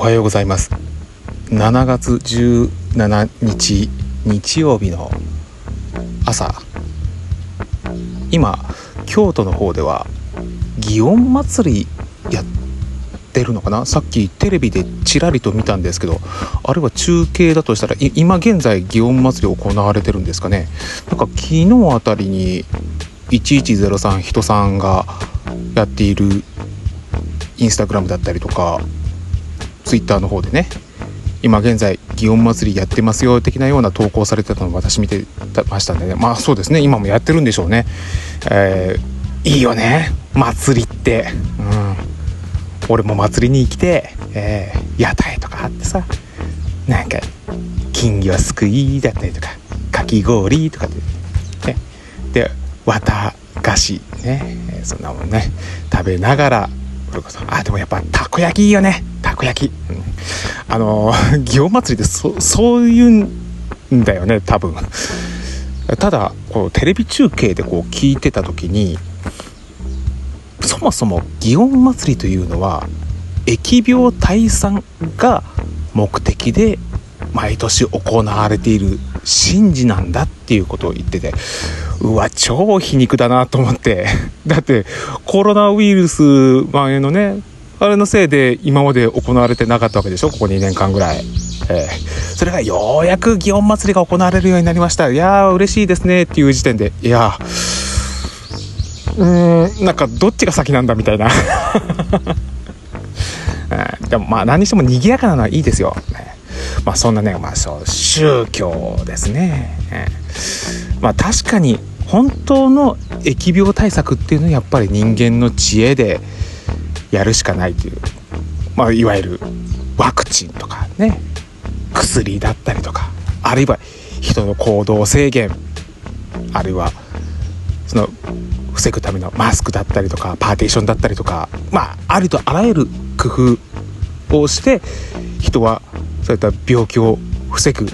はようございます。7月17日日曜日の朝。今京都の方では祇園祭りやってるのかな？さっきテレビでちらりと見たんですけどあれは中継だとしたら今現在祇園祭り行われてるんですかね？なんか昨日あたりに1103人さんがやっているインスタグラムだったりとかツイッターの方でね今現在祇園祭りやってますよ的なような投稿されてたのを私見てましたんでねまあそうですね今もやってるんでしょうね、えー、いいよね祭りって。うん。俺も祭りに来て、えー、屋台とかあってさなんか金魚すくいだったりとかかき氷とかでね。で綿菓子ね。そんなもんね。食べながらあでもやっぱたこ焼きいいよね。たこ焼き、うん、あの 祇園祭りってそそういうんだよね多分。ただこうテレビ中継でこう聞いてた時にそもそも祇園祭というのは疫病退散が目的で毎年行われている神事なんだっていうことを言っててうわ超皮肉だなと思って。だってコロナウイルス蔓延のねあれのせいで今まで行われてなかったわけでしょ？ここ2年間ぐらい。えー、それがようやく祇園祭が行われるようになりました。いやー嬉しいですねっていう時点で。いやうーんなんかどっちが先なんだみたいな。でもまあ何にしても賑やかなのはいいですよ、まあそんなねまあそう宗教ですね、まあ確かに本当の疫病対策っていうのはやっぱり人間の知恵でやるしかないという、まあ、いわゆるワクチンとかね薬だったりとかあるいは人の行動制限あるいはその防ぐためのマスクだったりとかパーテーションだったりとかまあありとあらゆる工夫をして人はそういった病気を防ぐ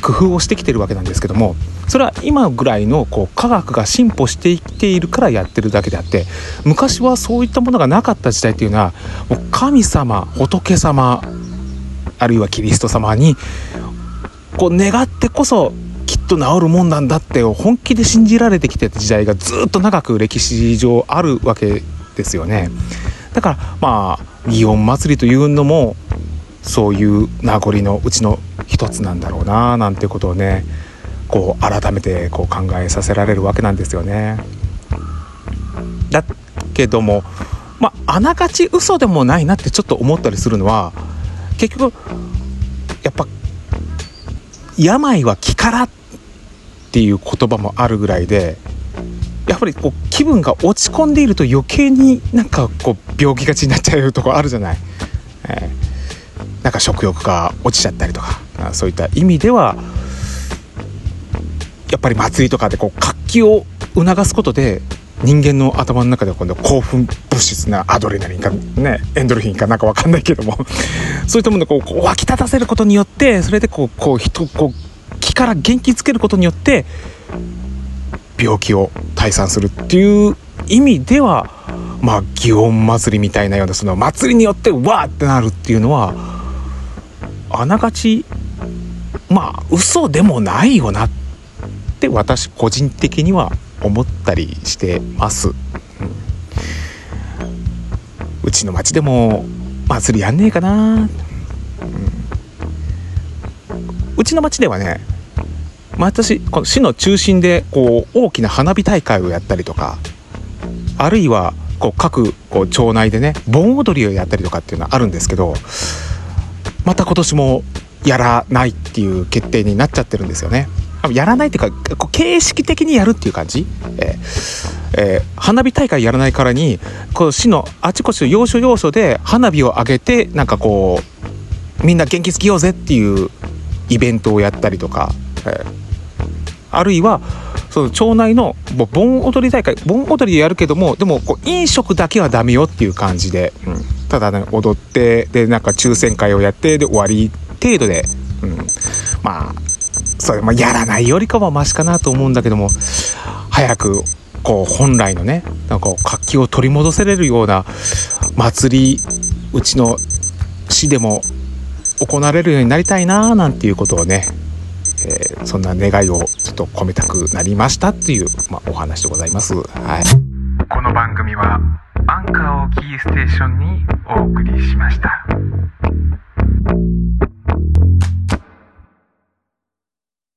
工夫をしてきてるわけなんですけどもそれは今ぐらいのこう科学が進歩してきているからやってるだけであって昔はそういったものがなかった時代っていうのはもう神様仏様あるいはキリスト様にこう願ってこそきっと治るもんなんだって本気で信じられてきてた時代がずっと長く歴史上あるわけですよね。だからまあ祇園祭というのもそういう名残のうちの一つなんだろうななんてことをねこう改めてこう考えさせられるわけなんですよね。だけどもまああながち嘘でもないなってちょっと思ったりするのは結局やっぱ病は気からっていう言葉もあるぐらいでやっぱりこう気分が落ち込んでいると余計になんかこう病気がちになっちゃうとこあるじゃない。なんか食欲が落ちちゃったりとかそういった意味ではやっぱり祭りとかでこう活気を促すことで人間の頭の中で今度興奮物質なアドレナリンかねエンドルフィンかなんか分かんないけども そういったものをこう湧き立たせることによってそれでこうこう人こう気から元気つけることによって病気を退散するっていう意味ではまあ祇園祭りみたいなようなその祭りによってわーってなるっていうのはあながちまあ嘘でもないよなって私個人的には思ったりしてます、うん、うちの町でも祭りやんねえかな、うん、うちの町ではね毎年この市の中心でこう大きな花火大会をやったりとかあるいはこう各こう町内でね盆踊りをやったりとかっていうのはあるんですけどまた今年もやらないっていう決定になっちゃってるんですよね。やらないっていうかこう形式的にやるっていう感じ、えーえー、花火大会やらないからにこう市のあちこちの要所要所で花火を上げてなんかこうみんな元気づけようぜっていうイベントをやったりとか、えー、あるいはその町内の盆踊り大会盆踊りでやるけどもでもこう飲食だけはダメよっていう感じで、うん、ただ、ね、踊ってでなんか抽選会をやってで終わり程度で、うん、まあそれ、まあ、やらないよりかはマシかなと思うんだけども早くこう本来のねなんか活気を取り戻せれるような祭りうちの市でも行われるようになりたいななんていうことをね、えー、そんな願いをちょっと込めたくなりましたっていう、まあ、お話でございます。はい、この番組はアンカーステーションにお送りしました。